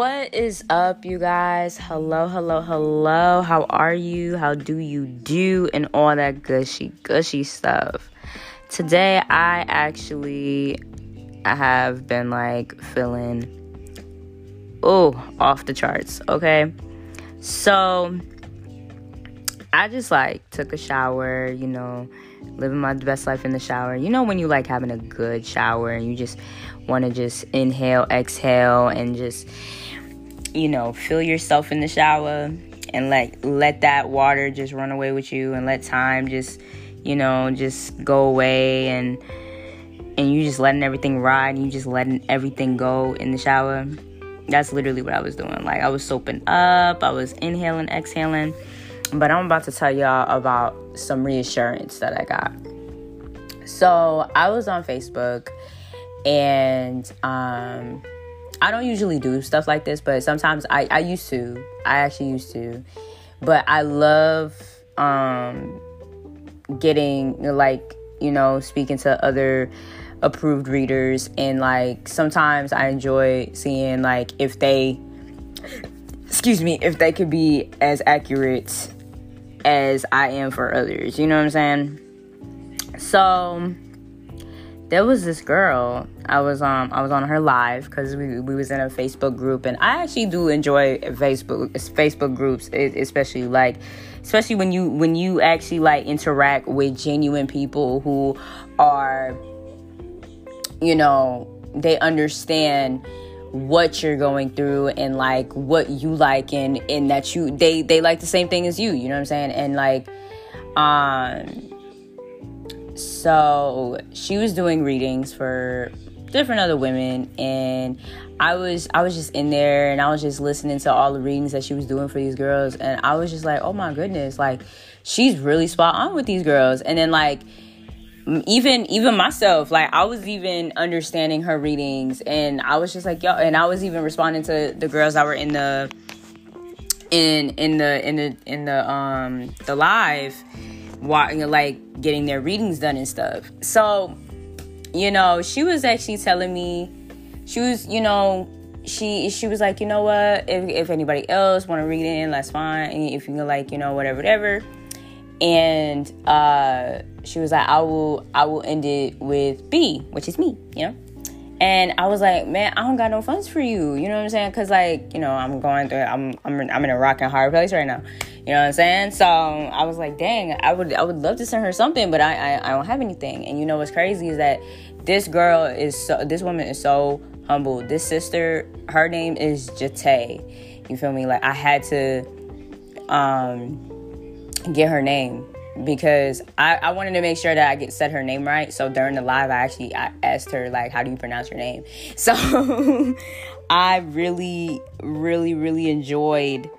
What is up, you guys? Hello, hello, hello. How are you? How do you do? And all that gushy, gushy stuff. Today, I actually have been like feeling oh off the charts. Okay, so I just like took a shower, you know, living my best life in the shower. You know when you like having a good shower and you just want to just inhale, exhale and just you know, feel yourself in the shower and like let that water just run away with you and let time just, you know, just go away and and you just letting everything ride and you just letting everything go in the shower. That's literally what I was doing. Like I was soaping up, I was inhaling, exhaling but I'm about to tell y'all about some reassurance that I got. So I was on Facebook and um, I don't usually do stuff like this, but sometimes I, I used to. I actually used to. But I love um, getting, like, you know, speaking to other approved readers. And, like, sometimes I enjoy seeing, like, if they, excuse me, if they could be as accurate as I am for others. You know what I'm saying? So there was this girl. I was um I was on her live because we we was in a Facebook group, and I actually do enjoy Facebook Facebook groups, especially like especially when you when you actually like interact with genuine people who are you know they understand what you're going through and like what you like and and that you they they like the same thing as you you know what i'm saying? And like um so she was doing readings for different other women and i was i was just in there and i was just listening to all the readings that she was doing for these girls and i was just like oh my goodness like she's really spot on with these girls. And then like even even myself like i was even understanding her readings and i was just like yo and i was even responding to the girls that were in the in in the in the in the um the live while like getting their readings done and stuff. So you know she was actually telling me she was you know she she was like you know what if, if anybody else want to read in that's fine if you like you know whatever whatever. And uh, she was like, "I will, I will end it with Bee, which is me," you know. And I was like, "Man, I don't got no funds for you," you know what I'm saying? Cause like, you know, I'm going through, I'm, I'm, I'm in a rock and hard place right now, you know what I'm saying? So I was like, "Dang, I would, I would love to send her something, but I, I, I don't have anything." And you know what's crazy is that this girl is so, this woman is so humble. This sister, her name is Jate. You feel me? Like I had to, um get her name because I, I wanted to make sure that I get said her name right. So during the live, I actually I asked her like, "How do you pronounce your name?" So I really, really, really enjoyed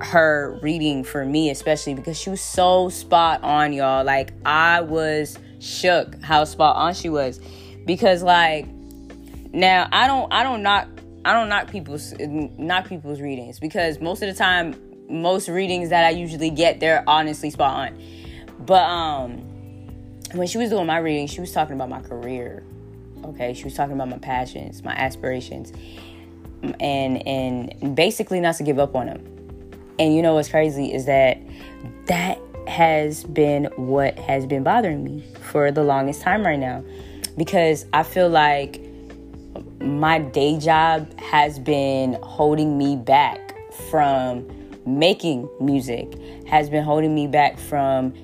her reading for me, especially because she was so spot on, y'all. Like I was shook how spot on she was, because like now I don't I don't knock I don't knock people's knock people's readings because most of the time most readings that I usually get, they're honestly spot on. But um when she was doing my reading, she was talking about my career. Okay, she was talking about my passions, my aspirations, and and basically not to give up on them. And you know what's crazy is that that has been what has been bothering me for the longest time right now because I feel like my day job has been holding me back from making music has been holding me back from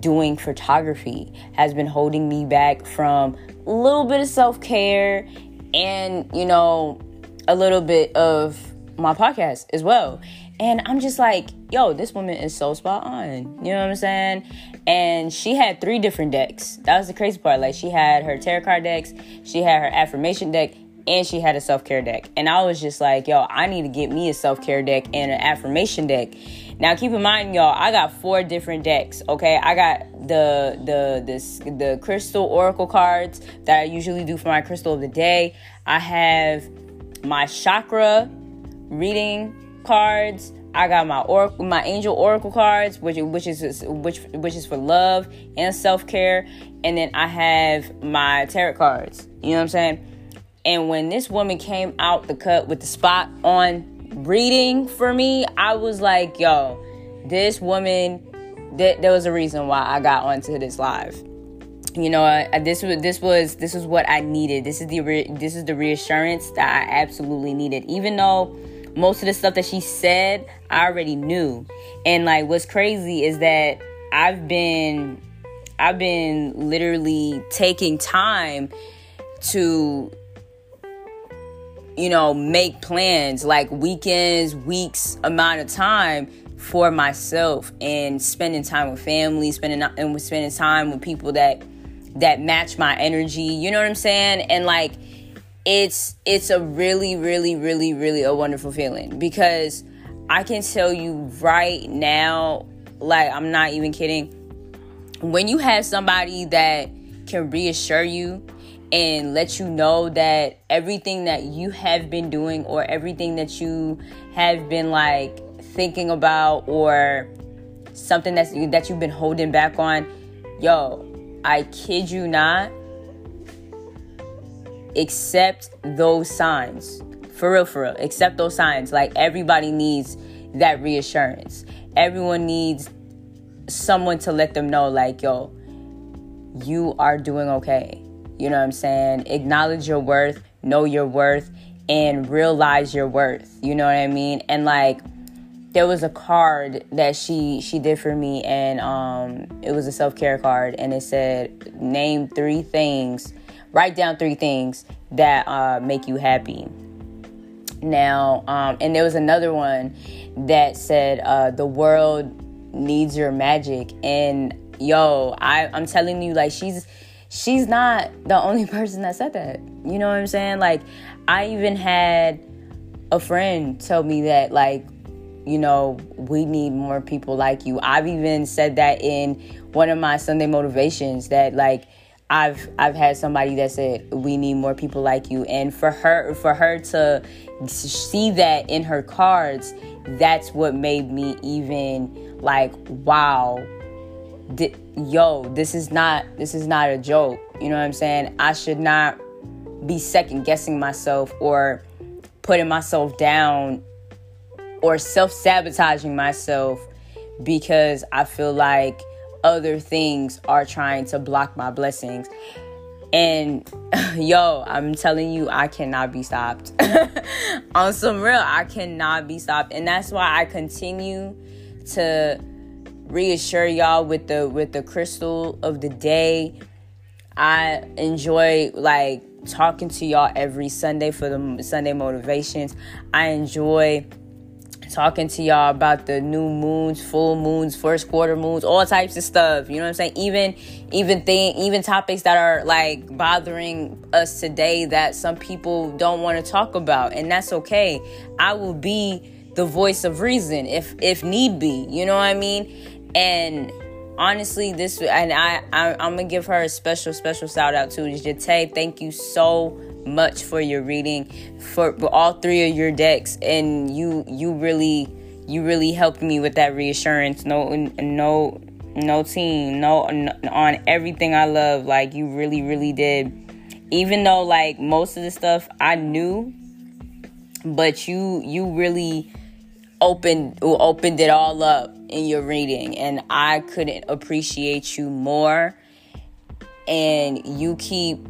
doing photography, has been holding me back from a little bit of self care and, you know, a little bit of my podcast as well. And I'm just like, yo, this woman is so spot on. You know what I'm saying? And she had three different decks. That was the crazy part. Like, she had her tarot card decks, she had her affirmation deck, and she had a self care deck. And I was just like, yo, I need to get me a self care deck and an affirmation deck. Now keep in mind, y'all, I got four different decks. Okay, I got the the this the crystal oracle cards that I usually do for my crystal of the day. I have my chakra reading cards. I got my oracle, my angel oracle cards, which which is which which is for love and self care, and then I have my tarot cards. You know what I'm saying? And when this woman came out the cut with the spot on reading for me, I was like, yo, this woman, th- there was a reason why I got onto this live. You know, this was this was this was what I needed. This is the re- this is the reassurance that I absolutely needed. Even though most of the stuff that she said I already knew, and like what's crazy is that I've been I've been literally taking time to you know, make plans like weekends, weeks amount of time for myself and spending time with family, spending and spending time with people that that match my energy. You know what I'm saying? And like it's it's a really really really really a wonderful feeling because I can tell you right now like I'm not even kidding when you have somebody that can reassure you and let you know that everything that you have been doing or everything that you have been like thinking about or something that's that you've been holding back on yo i kid you not accept those signs. For real for real. Accept those signs. Like everybody needs that reassurance. Everyone needs someone to let them know like yo you are doing okay you know what I'm saying? Acknowledge your worth, know your worth, and realize your worth. You know what I mean? And like there was a card that she she did for me and um it was a self-care card and it said name three things write down three things that uh, make you happy now um and there was another one that said uh the world needs your magic and yo i i'm telling you like she's she's not the only person that said that. You know what I'm saying? Like, I even had a friend tell me that, like, you know, we need more people like you. I've even said that in one of my Sunday motivations that, like, I've I've had somebody that said we need more people like you, and for her for her to see that in her cards, that's what made me even like wow yo, this is not this is not a joke. You know what I'm saying? I should not be second guessing myself or putting myself down or self-sabotaging myself because I feel like other things are trying to block my blessings. And yo, I'm telling you, I cannot be stopped. On some real, I cannot be stopped. And that's why I continue to reassure y'all with the with the crystal of the day. I enjoy like talking to y'all every Sunday for the Sunday motivations. I enjoy talking to y'all about the new moons, full moons, first quarter moons, all types of stuff. You know what I'm saying? Even even thing even topics that are like bothering us today that some people don't want to talk about. And that's okay. I will be the voice of reason if if need be. You know what I mean? And honestly, this and I, I am gonna give her a special special shout out to Jate. Thank you so much for your reading for all three of your decks, and you you really you really helped me with that reassurance. No no no team no on everything I love. Like you really really did. Even though like most of the stuff I knew, but you you really opened opened it all up in your reading and I couldn't appreciate you more and you keep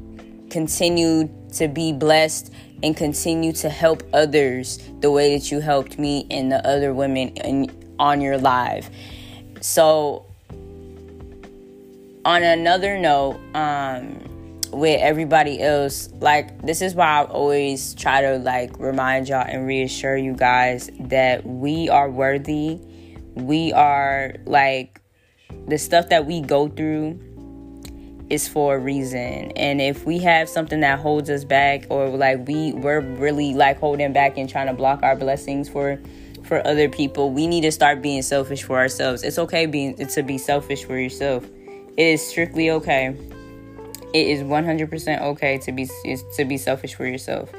continue to be blessed and continue to help others the way that you helped me and the other women in, on your live. So on another note, um with everybody else like this is why i always try to like remind y'all and reassure you guys that we are worthy we are like the stuff that we go through is for a reason. And if we have something that holds us back or like we we're really like holding back and trying to block our blessings for for other people we need to start being selfish for ourselves. It's okay being to be selfish for yourself. It is strictly okay. It is 100% okay to be to be selfish for yourself.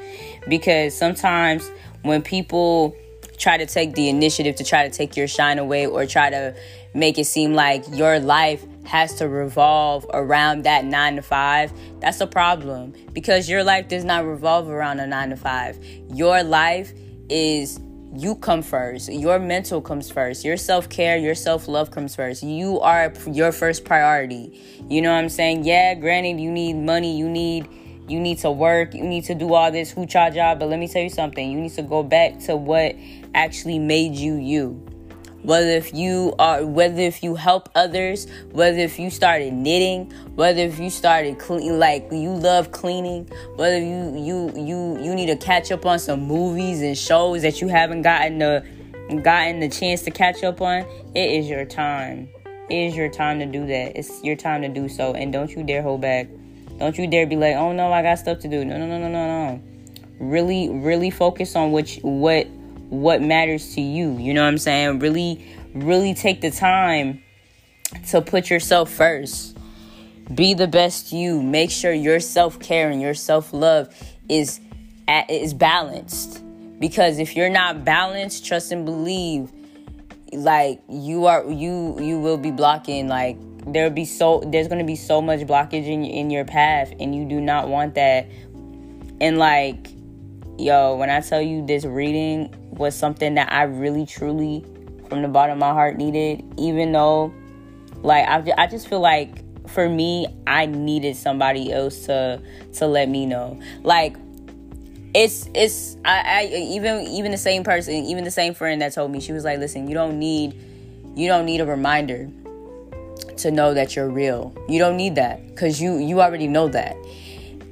Because sometimes when people try to take the initiative to try to take your shine away or try to make it seem like your life has to revolve around that nine to five, that's a problem because your life does not revolve around a nine to five. Your life is you come first. Your mental comes first. Your self care, your self love comes first. You are your first priority. You know what I'm saying? Yeah, granted, you need money, you need you need to work, you need to do all this hoo job, but let me tell you something. You need to go back to what actually made you you. Whether if you are whether if you help others whether if you started knitting whether if you started clean like you love cleaning whether you you you you need to catch up on some movies and shows that you haven't gotten the gotten the chance to catch up on it is your time. It is your time to do that. It's your time to do so. And don't you dare hold back. Don't you dare be like oh no i got stuff to do. No no no no no no. Really really focus on what you, what what matters to you. You know what I'm saying? Really, really take the time to put yourself first. Be the best you. Make sure your self care and your self love is at, is balanced. Because if you're not balanced, trust and believe, like you are, you you will be blocking. Like there'll be so there's gonna be so much blockage in in your path, and you do not want that. And like, yo, when I tell you this reading was something that I really, truly, from the bottom of my heart, needed. Even though, like, I, I just feel like for me, I needed somebody else to to let me know. Like, it's it's I, I even even the same person, even the same friend that told me she was like, listen, you don't need you don't need a reminder to know that you're real. You don't need that because you you already know that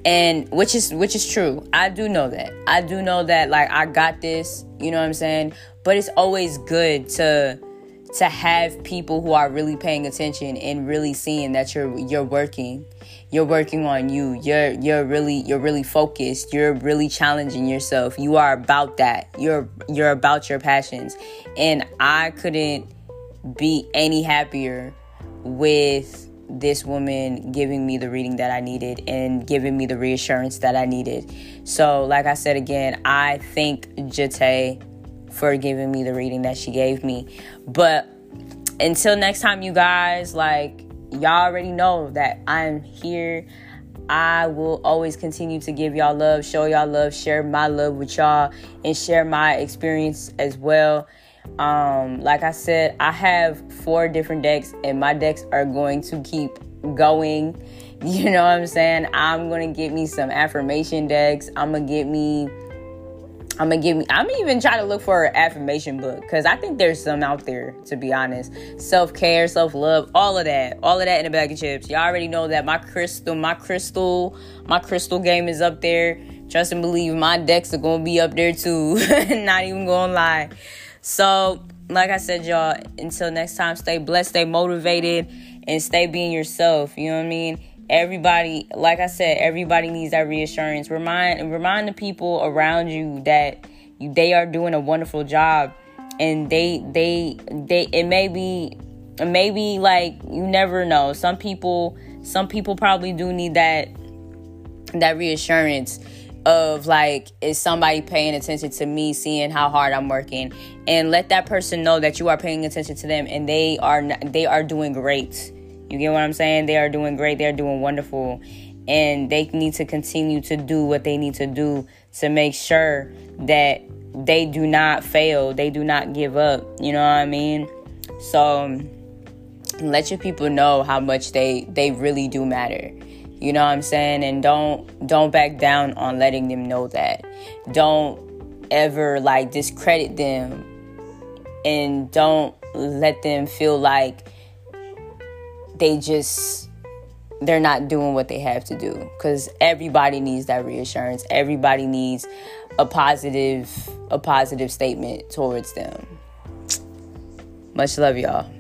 and which is which is true. I do know that. I do know that like i got this you know what i'm saying? But it's always good to to have people who are really paying attention and really seeing that you're you're working. You're working on you. You're you're really you're really focused. You're really challenging yourself. You are about that. You're you're about your passions. And i couldn't be any happier with this woman giving me the reading that I needed and giving me the reassurance that I needed. So, like I said again, I thank Jate for giving me the reading that she gave me. But until next time, you guys, like, y'all already know that I'm here. I will always continue to give y'all love, show y'all love, share my love with y'all, and share my experience as well. Um, like I said, I have four different decks, and my decks are going to keep going. You know what I'm saying? I'm gonna get me some affirmation decks. I'm gonna get me. I'm gonna give me. I'm even trying to look for an affirmation book because I think there's some out there. To be honest, self care, self love, all of that, all of that in a bag of chips. Y'all already know that my crystal, my crystal, my crystal game is up there. Trust and believe, my decks are gonna be up there too. Not even gonna lie. So, like I said, y'all, until next time, stay blessed, stay motivated, and stay being yourself. You know what I mean? Everybody, like I said, everybody needs that reassurance. Remind remind the people around you that you, they are doing a wonderful job, and they they they it may be maybe like you never know. Some people some people probably do need that that reassurance of like is somebody paying attention to me seeing how hard i'm working? And let that person know that you are paying attention to them and they are they are doing great. You get what i'm saying? They are doing great. They're doing wonderful. And they need to continue to do what they need to do to make sure that they do not fail. They do not give up. You know what i mean? So let your people know how much they they really do matter you know what I'm saying? And don't don't back down on letting them know that. Don't ever like discredit them and don't let them feel like they just they're not doing what they have to do cuz everybody needs that reassurance. Everybody needs a positive a positive statement towards them. Much love y'all.